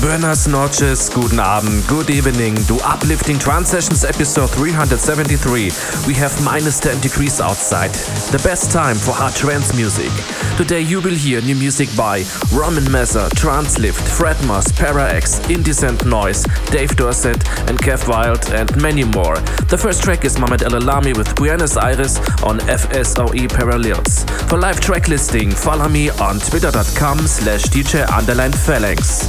Buenas noches, guten Abend, good evening to Uplifting Trance Sessions episode 373. We have minus 10 degrees outside. The best time for hard trance music. Today you will hear new music by Roman Messer, tranzLift, Fredd Moz, Para Indecent Noise, Dave Dowsett, and Kev Wild, and many more. The first track is Mhammed El Alami with Buenos Aires on FSOE Parallels. For live track listing, follow me on twitter.com slash DJ underline phalanx.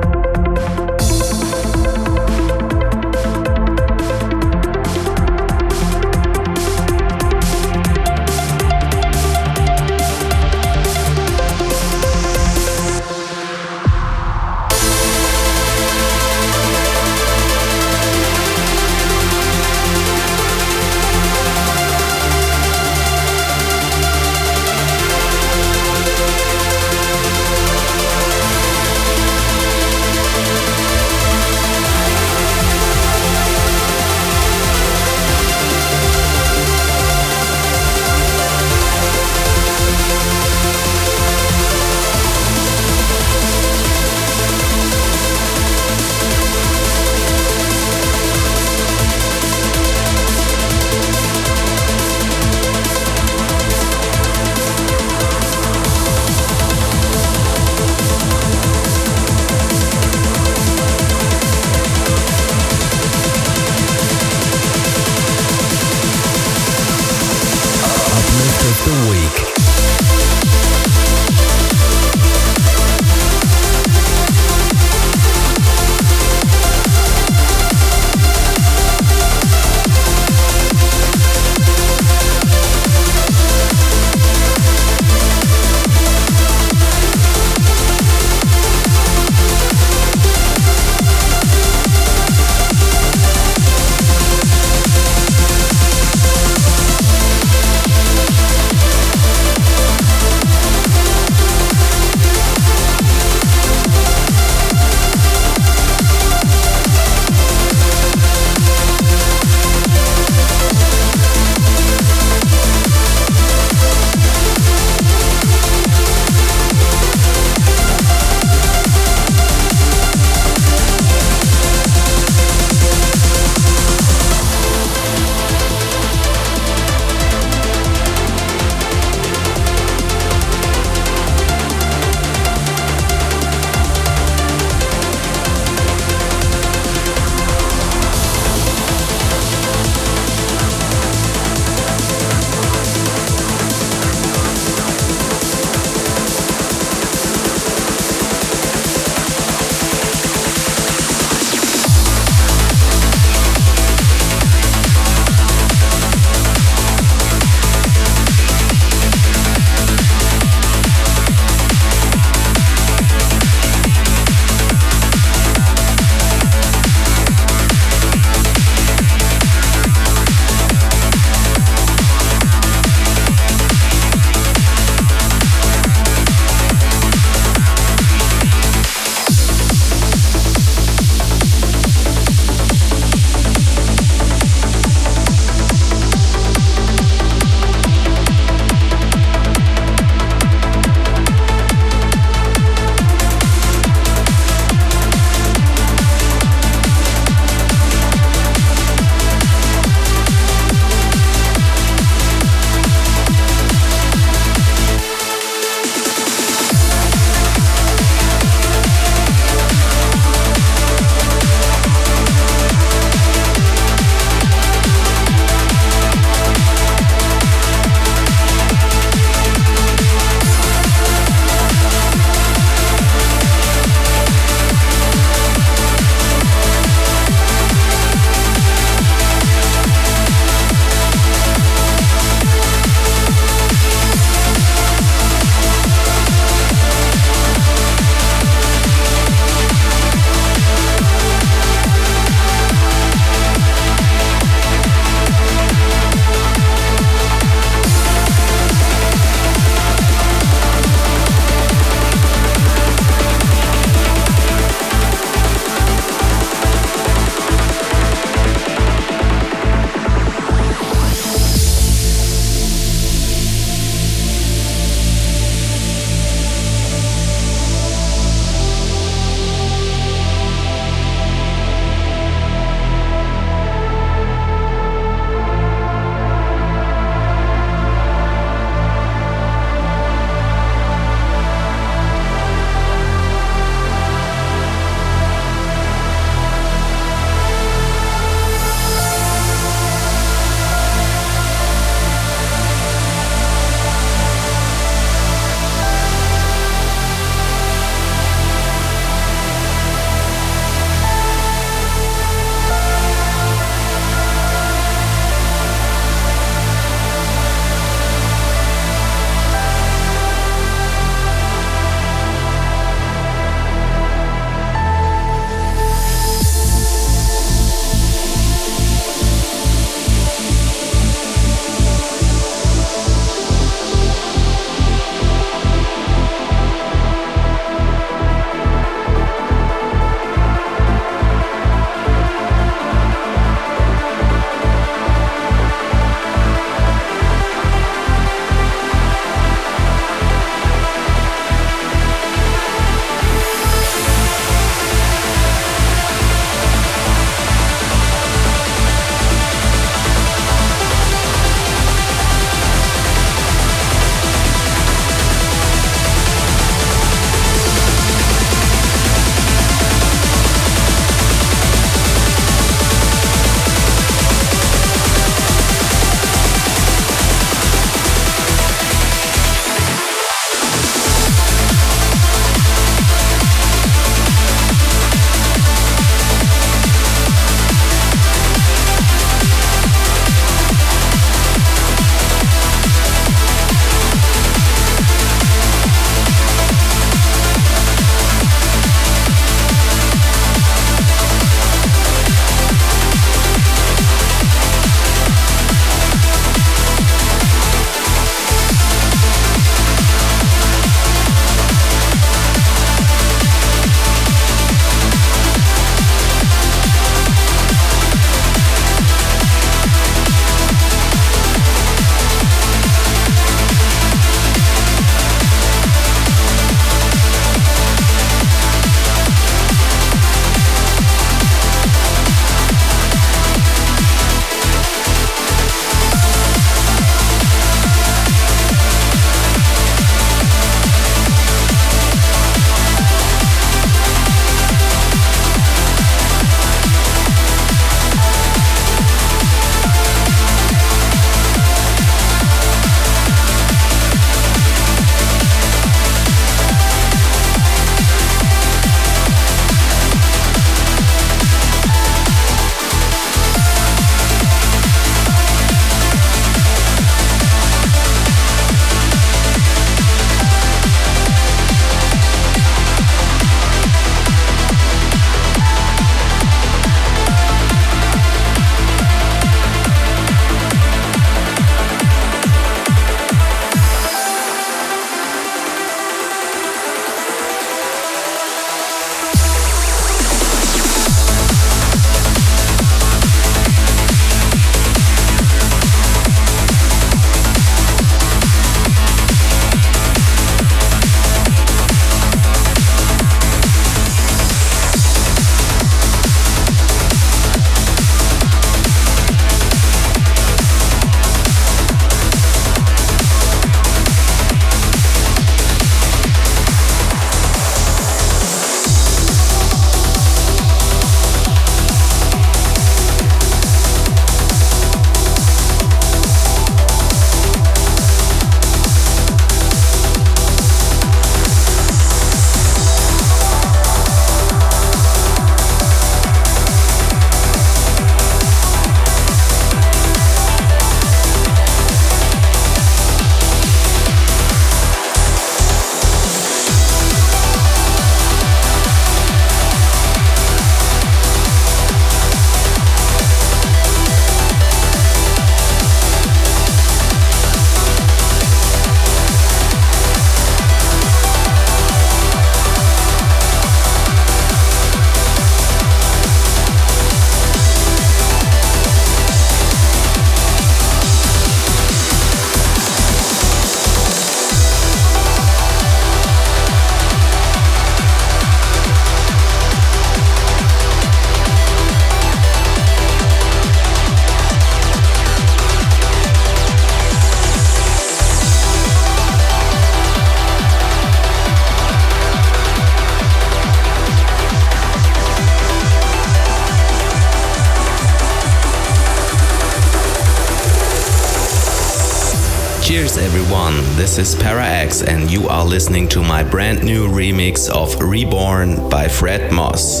Cheers, everyone. This is Para X, and you are listening to my brand new remix of Reborn by Fredd Moz.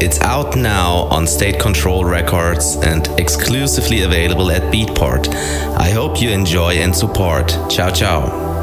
It's out now on State Control Records and exclusively available at Beatport. I hope you enjoy and support. Ciao, ciao.